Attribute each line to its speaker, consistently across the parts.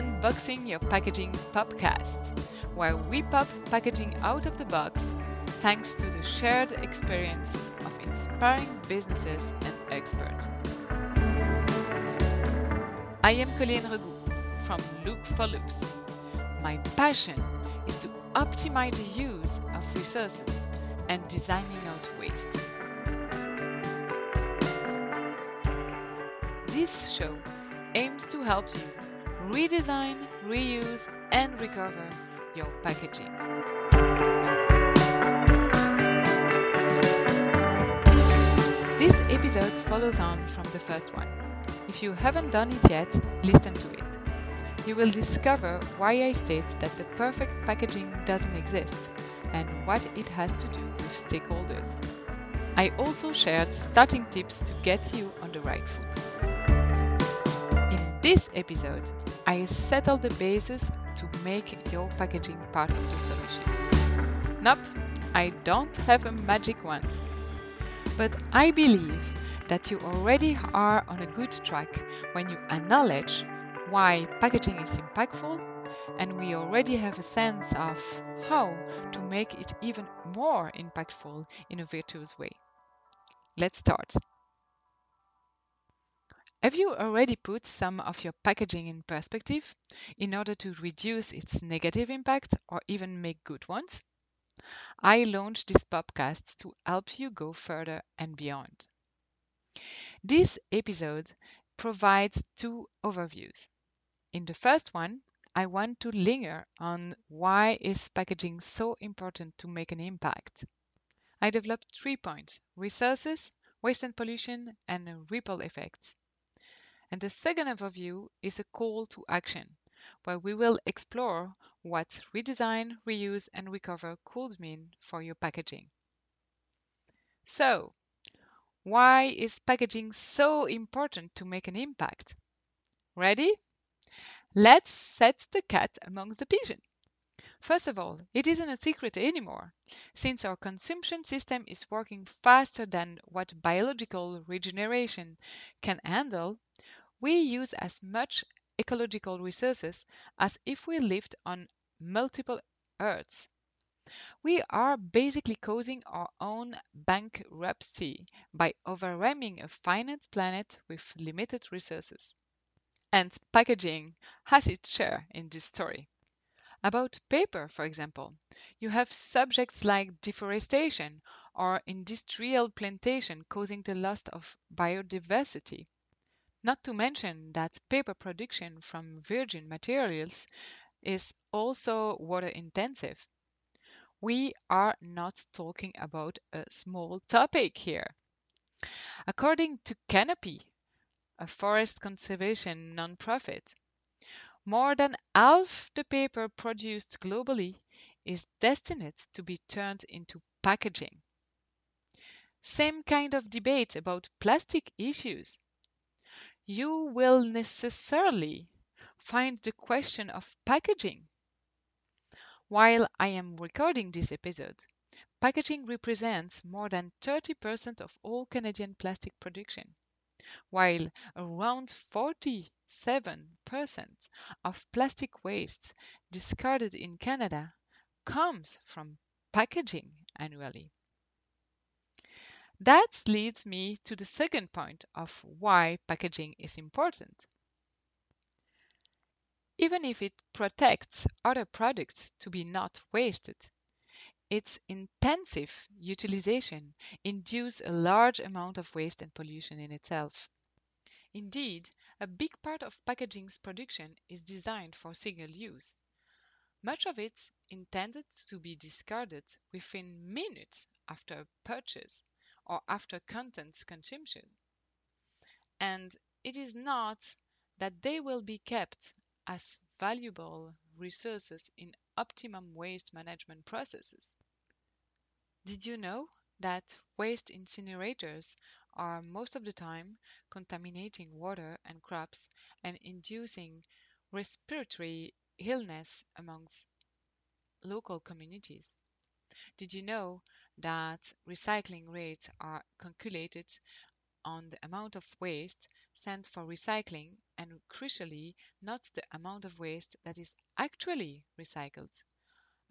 Speaker 1: Unboxing Your Packaging Popcast, where we pop packaging out of the box thanks to the shared experience of inspiring businesses and experts. I am Colleen Regout from Look for Loops. My passion is to optimize the use of resources and designing out waste. This show aims to help you redesign, reuse, and recover your packaging. This episode follows on from the first one. If you haven't done it yet, listen to it. You will discover why I state that the perfect packaging doesn't exist and what it has to do with stakeholders. I also shared starting tips to get you on the right foot. In this episode, I settle the basis to make your packaging part of the solution. Nope, I don't have a magic wand. But I believe that you already are on a good track when you acknowledge why packaging is impactful and we already have a sense of how to make it even more impactful in a virtuous way. Let's start. Have you already put some of your packaging in perspective in order to reduce its negative impact or even make good ones? I launched this podcast to help you go further and beyond. This episode provides two overviews. In the first one, I want to linger on why is packaging so important to make an impact. I developed three points: resources, waste and pollution, and ripple effects. And the second overview is a call to action, where we will explore what redesign, reuse, and recover could mean for your packaging. So, why is packaging so important to make an impact? Ready? Let's set the cat amongst the pigeons. First of all, it isn't a secret anymore, since our consumption system is working faster than what biological regeneration can handle we use as much ecological resources as if we lived on multiple Earths. We are basically causing our own bankruptcy by overwhelming a finite planet with limited resources. And packaging has its share in this story. About paper, for example, you have subjects like deforestation or industrial plantation causing the loss of biodiversity. Not to mention that paper production from virgin materials is also water intensive. We are not talking about a small topic here. According to Canopy, a forest conservation nonprofit, more than half the paper produced globally is destined to be turned into packaging. Same kind of debate about plastic issues you will necessarily find the question of packaging. While I am recording this episode, packaging represents more than 30% of all Canadian plastic production, while around 47% of plastic waste discarded in Canada comes from packaging annually. That leads me to the second point of why packaging is important. Even if it protects other products to be not wasted, its intensive utilization induces a large amount of waste and pollution in itself. Indeed, a big part of packaging's production is designed for single use. Much of it intended to be discarded within minutes after purchase or after contents consumption. And it is not that they will be kept as valuable resources in optimum waste management processes. Did you know that waste incinerators are most of the time contaminating water and crops and inducing respiratory illness amongst local communities? Did you know that recycling rates are calculated on the amount of waste sent for recycling and, crucially, not the amount of waste that is actually recycled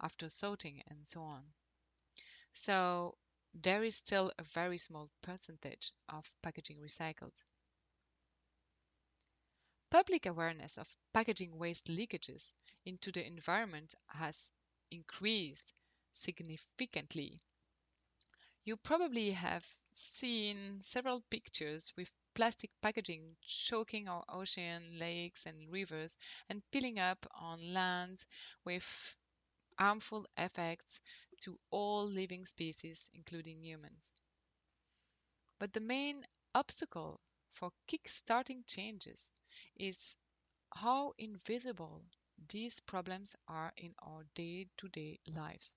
Speaker 1: after sorting and so on. So there is still a very small percentage of packaging recycled. Public awareness of packaging waste leakages into the environment has increased significantly. You probably have seen several pictures with plastic packaging choking our ocean, lakes, and rivers and piling up on land with harmful effects to all living species, including humans. But the main obstacle for kick-starting changes is how invisible these problems are in our day to day lives.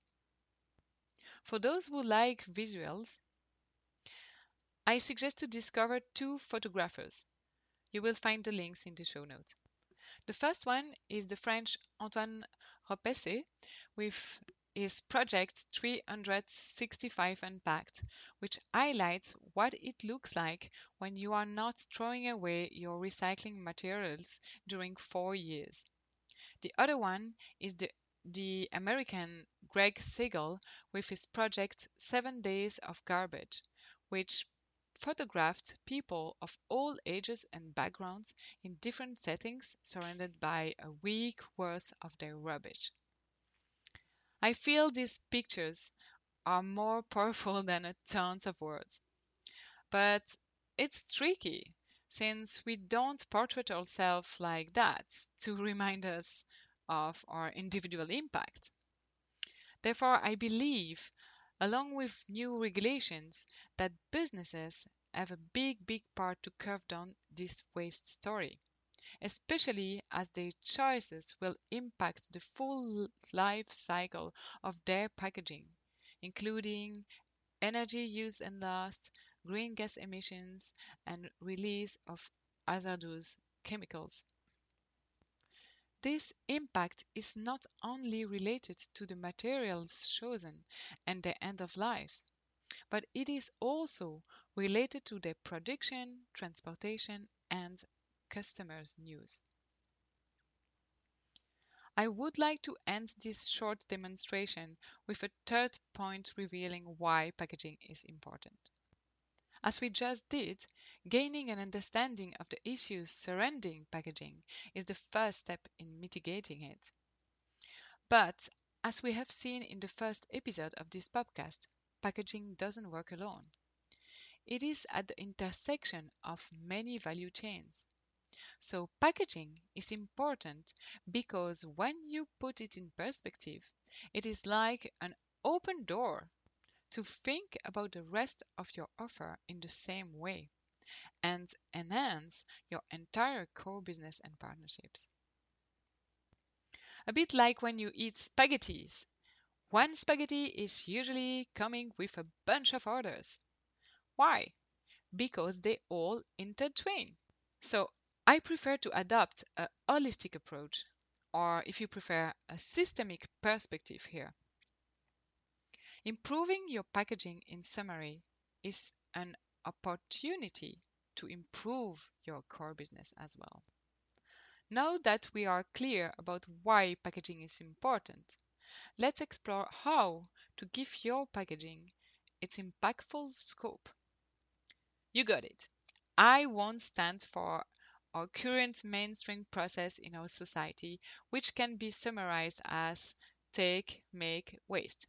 Speaker 1: For those who like visuals, I suggest to discover two photographers. You will find the links in the show notes. The first one is the French Antoine Repessé with his project 365 Unpacked, which highlights what it looks like when you are not throwing away your recycling materials during four years. The other one is the, the American Gregg Segal with his project Seven Days of Garbage, which photographed people of all ages and backgrounds in different settings surrounded by a week worth of their rubbish. I feel these pictures are more powerful than a tons of words. But it's tricky since we don't portrait ourselves like that to remind us of our individual impact. Therefore, I believe, along with new regulations, that businesses have a big, big part to curve down this waste story especially as their choices will impact the full life cycle of their packaging, including energy use and loss, green gas emissions, and release of hazardous chemicals. This impact is not only related to the materials chosen and their end of lives, but it is also related to their production, transportation, and customers' news. I would like to end this short demonstration with a third point revealing why packaging is important. As we just did, gaining an understanding of the issues surrounding packaging is the first step in mitigating it. But as we have seen in the first episode of this podcast, packaging doesn't work alone. It is at the intersection of many value chains. So packaging is important because when you put it in perspective, it is like an open door to think about the rest of your offer in the same way and enhance your entire core business and partnerships. A bit like when you eat spaghettis. One spaghetti is usually coming with a bunch of orders. Why? Because they all intertwine. So I prefer to adopt a holistic approach, or if you prefer, a systemic perspective here. Improving your packaging in summary is an opportunity to improve your core business as well. Now that we are clear about why packaging is important, let's explore how to give your packaging its impactful scope. You got it. I won't stand for our current mainstream process in our society, which can be summarized as take, make, waste.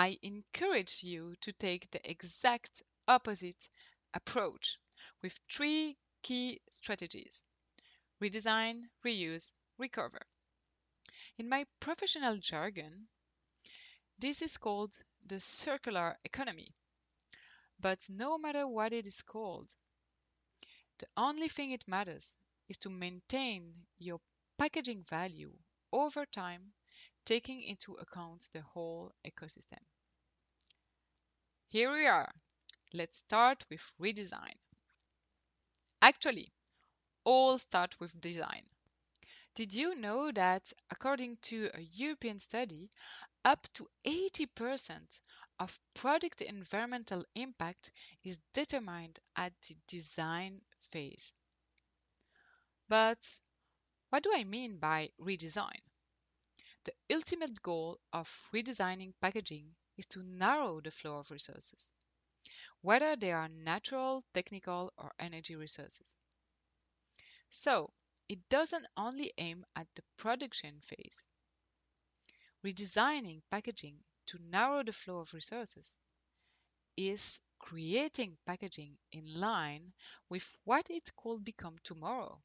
Speaker 1: I encourage you to take the exact opposite approach with three key strategies redesign, reuse, recover. In my professional jargon, this is called the circular economy. But no matter what it is called, the only thing it matters is to maintain your packaging value over time, taking into account the whole ecosystem. Here we are. Let's start with redesign. Actually, all start with design. Did you know that according to a European study, up to 80% of product environmental impact is determined at the design phase. But what do I mean by redesign? The ultimate goal of redesigning packaging is to narrow the flow of resources, whether they are natural, technical, or energy resources. So, it doesn't only aim at the production phase. Redesigning packaging to narrow the flow of resources is creating packaging in line with what it could become tomorrow.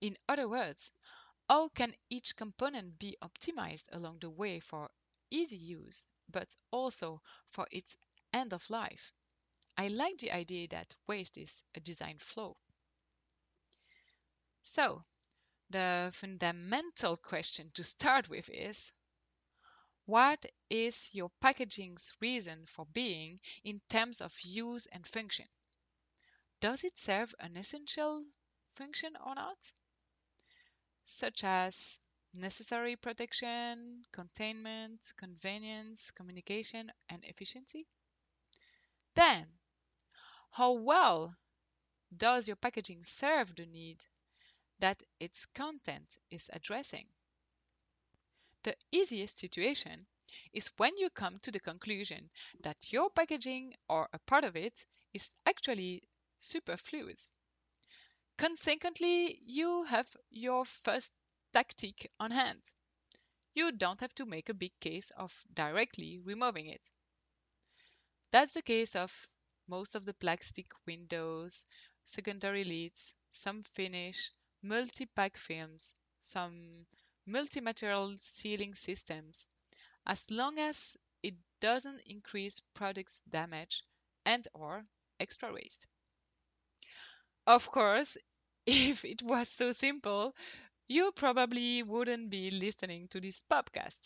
Speaker 1: In other words, how can each component be optimized along the way for easy use, but also for its end of life? I like the idea that waste is a design flow. So, the fundamental question to start with is what is your packaging's reason for being in terms of use and function? Does it serve an essential function or not? Such as necessary protection, containment, convenience, communication, and efficiency? Then, how well does your packaging serve the need that its content is addressing? The easiest situation is when you come to the conclusion that your packaging or a part of it is actually superfluous. Consequently, you have your first tactic on hand. You don't have to make a big case of directly removing it. That's the case of most of the plastic windows, secondary lids, some finish, multi-pack films, some multi-material sealing systems, as long as it doesn't increase products damage and or extra waste. Of course, if it was so simple, you probably wouldn't be listening to this podcast.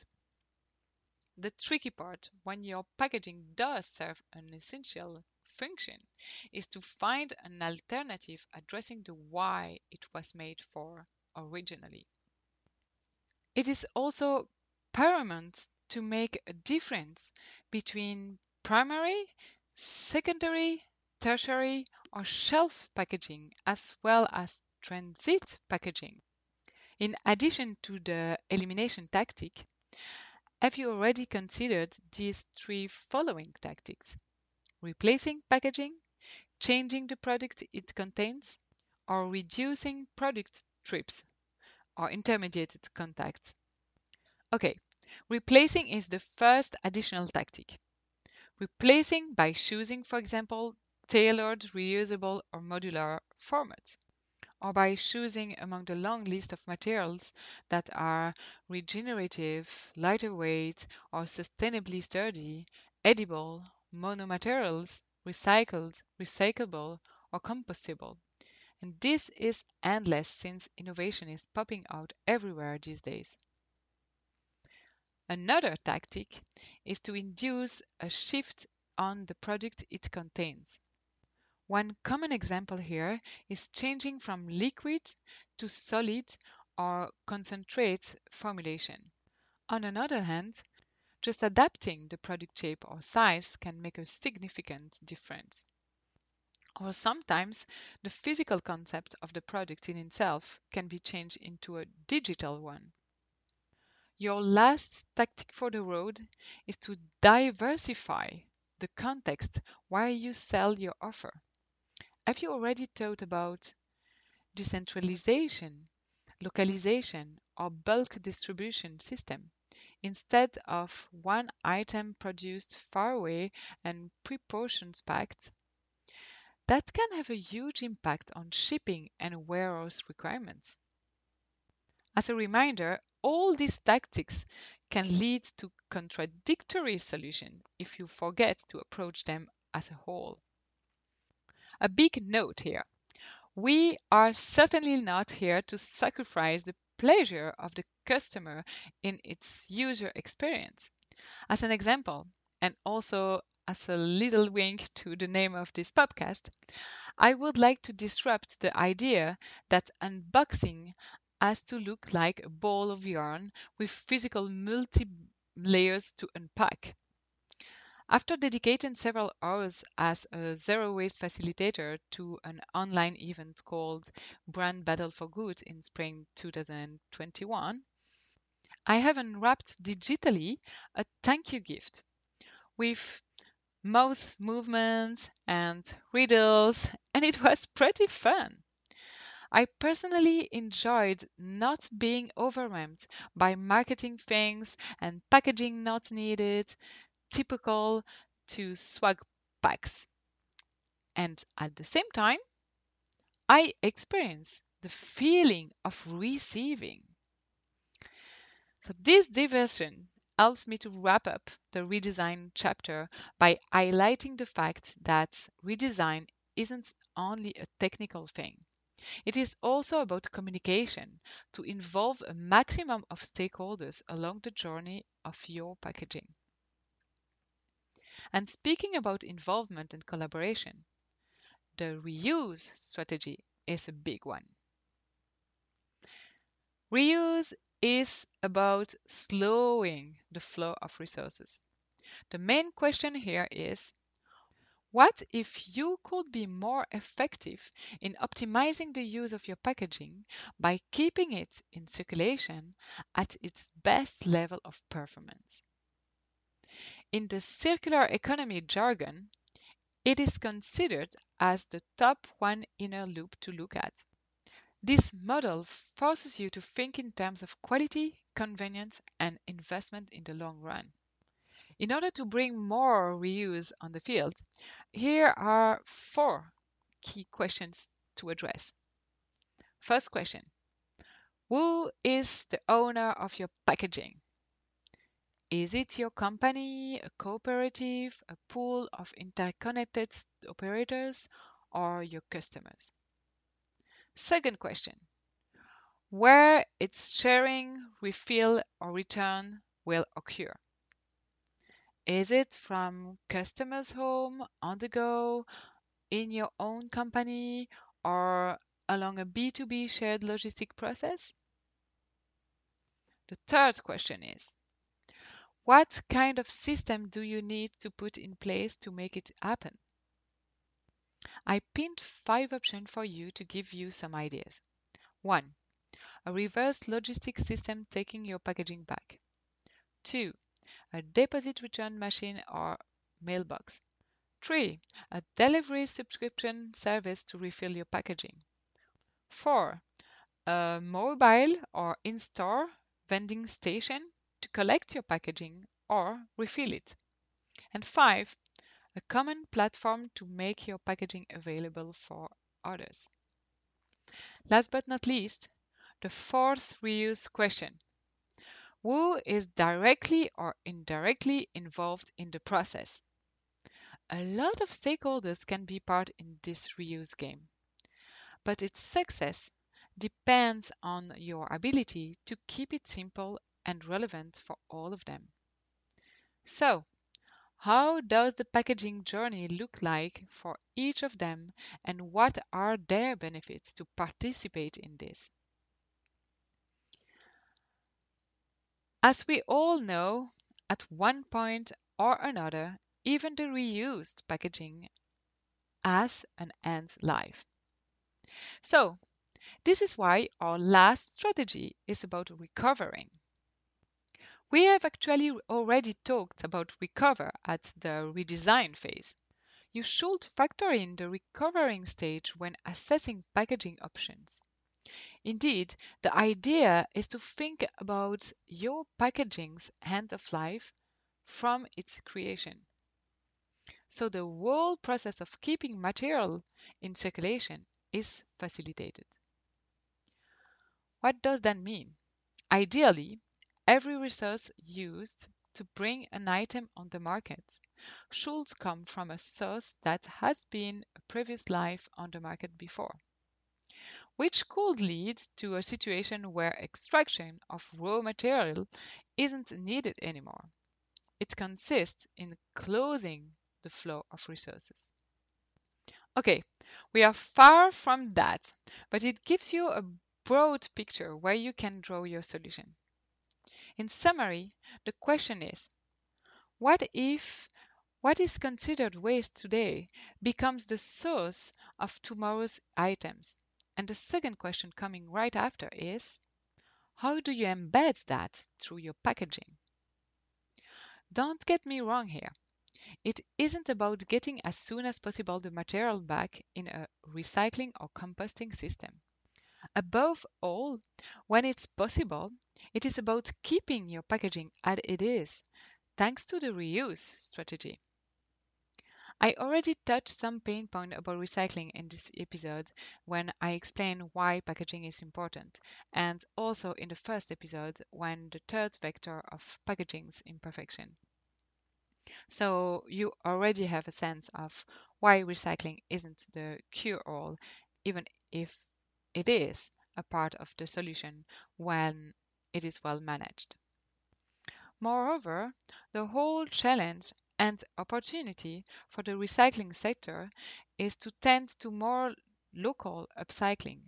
Speaker 1: The tricky part when your packaging does serve an essential function is to find an alternative addressing the why it was made for originally. It is also paramount to make a difference between primary, secondary, tertiary, or shelf packaging as well as transit packaging. In addition to the elimination tactic, have you already considered these three following tactics? Replacing packaging, changing the product it contains, or reducing product trips or intermediated contacts. Okay, replacing is the first additional tactic. Replacing by choosing, for example, tailored, reusable, or modular formats, or by choosing among the long list of materials that are regenerative, lighter weight, or sustainably sturdy, edible, monomaterials, recycled, recyclable, or compostable. And this is endless since innovation is popping out everywhere these days. Another tactic is to induce a shift on the product it contains. One common example here is changing from liquid to solid or concentrate formulation. On another hand, just adapting the product shape or size can make a significant difference. Or sometimes the physical concept of the product in itself can be changed into a digital one. Your last tactic for the road is to diversify the context where you sell your offer. Have you already thought about decentralization, localization, or bulk distribution system instead of one item produced far away and pre-portions packed? That can have a huge impact on shipping and warehouse requirements. As a reminder, all these tactics can lead to contradictory solutions if you forget to approach them as a whole. A big note here. We are certainly not here to sacrifice the pleasure of the customer in its user experience. As an example, and also as a little wink to the name of this podcast, I would like to disrupt the idea that unboxing has to look like a ball of yarn with physical multi layers to unpack. After dedicating several hours as a zero waste facilitator to an online event called Brand Battle for Good in spring 2021, I have unwrapped digitally a thank you gift with mouse movements and riddles, and it was pretty fun. I personally enjoyed not being overwhelmed by marketing things and packaging not needed, typical to swag packs. And at the same time, I experience the feeling of receiving. So this diversion helps me to wrap up the redesign chapter by highlighting the fact that redesign isn't only a technical thing. It is also about communication to involve a maximum of stakeholders along the journey of your packaging. And speaking about involvement and collaboration, the reuse strategy is a big one. Reuse is about slowing the flow of resources. The main question here is what if you could be more effective in optimizing the use of your packaging by keeping it in circulation at its best level of performance? In the circular economy jargon, it is considered as the top one inner loop to look at. This model forces you to think in terms of quality, convenience, and investment in the long run. In order to bring more reuse on the field, here are four key questions to address. First question Who is the owner of your packaging? Is it your company, a cooperative, a pool of interconnected operators, or your customers? Second question Where its sharing, refill, or return will occur? Is it from customers' home, on the go, in your own company, or along a B2B shared logistic process? The third question is What kind of system do you need to put in place to make it happen? I pinned five options for you to give you some ideas. 1. A reverse logistics system taking your packaging back. 2. A deposit return machine or mailbox. 3. A delivery subscription service to refill your packaging. 4. A mobile or in-store vending station collect your packaging or refill it. And 5 a common platform to make your packaging available for others. Last but not least, the fourth reuse question. Who is directly or indirectly involved in the process? A lot of stakeholders can be part in this reuse game, but its success depends on your ability to keep it simple and relevant for all of them. So, how does the packaging journey look like for each of them and what are their benefits to participate in this? As we all know, at one point or another, even the reused packaging has an end life. So, this is why our last strategy is about recovering. We have actually already talked about recover at the redesign phase. You should factor in the recovering stage when assessing packaging options. Indeed, the idea is to think about your packaging's end of life from its creation. So the whole process of keeping material in circulation is facilitated. What does that mean? Ideally, Every resource used to bring an item on the market should come from a source that has been a previous life on the market before, which could lead to a situation where extraction of raw material isn't needed anymore. It consists in closing the flow of resources. Okay, we are far from that, but it gives you a broad picture where you can draw your solution. In summary, the question is what if What is considered waste today becomes the source of tomorrow's items. And the second question coming right after is how do you embed that through your packaging? Don't get me wrong here. It isn't about getting as soon as possible the material back in a recycling or composting system. Above all, when it's possible, it is about keeping your packaging as it is, thanks to the reuse strategy. I already touched some pain point about recycling in this episode when I explained why packaging is important, and also in the first episode when the third vector of packaging's imperfection. So you already have a sense of why recycling isn't the cure-all, even if it is a part of the solution when it is well managed. Moreover, the whole challenge and opportunity for the recycling sector is to tend to more local upcycling,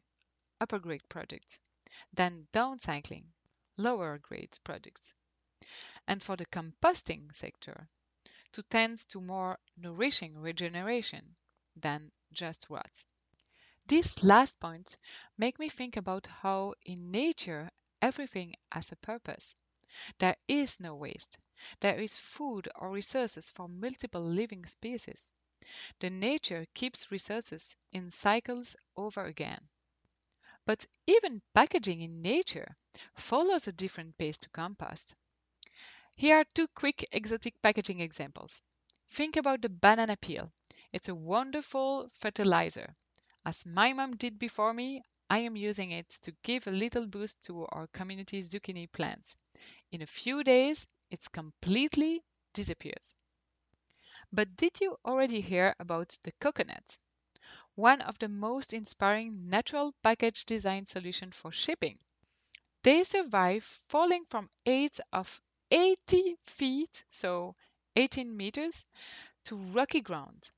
Speaker 1: upper grade products, than downcycling, lower grade products. And for the composting sector, to tend to more nourishing regeneration than just rot. This last point make me think about how in nature everything has a purpose. There is no waste. There is food or resources for multiple living species. The nature keeps resources in cycles over again. But even packaging in nature follows a different pace to compost. Here are two quick exotic packaging examples. Think about the banana peel. It's a wonderful fertilizer. As my mom did before me, I am using it to give a little boost to our community zucchini plants. In a few days, it completely disappears. But did you already hear about the coconut? One of the most inspiring natural package design solutions for shipping. They survive falling from heights of 80 feet, so 18 meters, to rocky ground,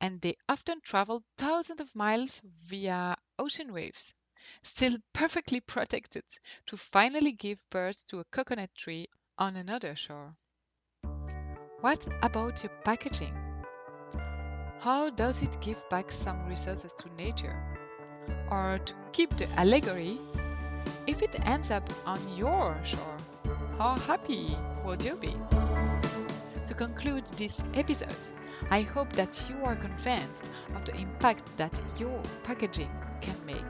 Speaker 1: and they often travel thousands of miles via ocean waves, still perfectly protected, to finally give birth to a coconut tree on another shore. What about your packaging? How does it give back some resources to nature? Or to keep the allegory, if it ends up on your shore, how happy would you be? To conclude this episode, I hope that you are convinced of the impact that your packaging can make.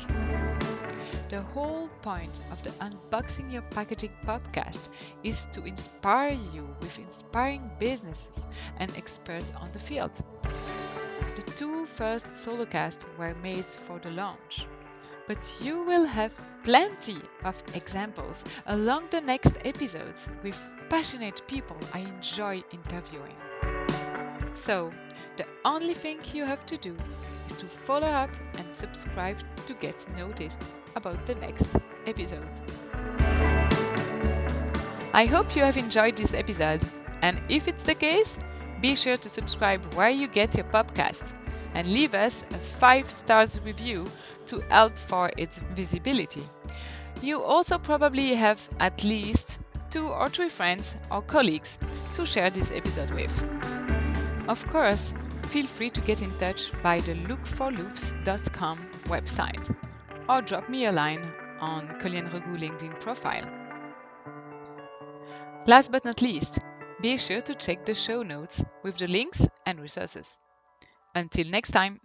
Speaker 1: The whole point of the Unboxing Your Packaging podcast is to inspire you with inspiring businesses and experts on the field. The two first solocasts were made for the launch, but you will have plenty of examples along the next episodes with passionate people I enjoy interviewing. So, the only thing you have to do is to follow up and subscribe to get noticed about the next episodes. I hope you have enjoyed this episode, and if it's the case, be sure to subscribe where you get your podcast and leave us a 5 stars review to help for its visibility. You also probably have at least two or three friends or colleagues to share this episode with. Of course, feel free to get in touch by the lookforloops.com website or drop me a line on Colleen Regout LinkedIn profile. Last but not least, be sure to check the show notes with the links and resources. Until next time!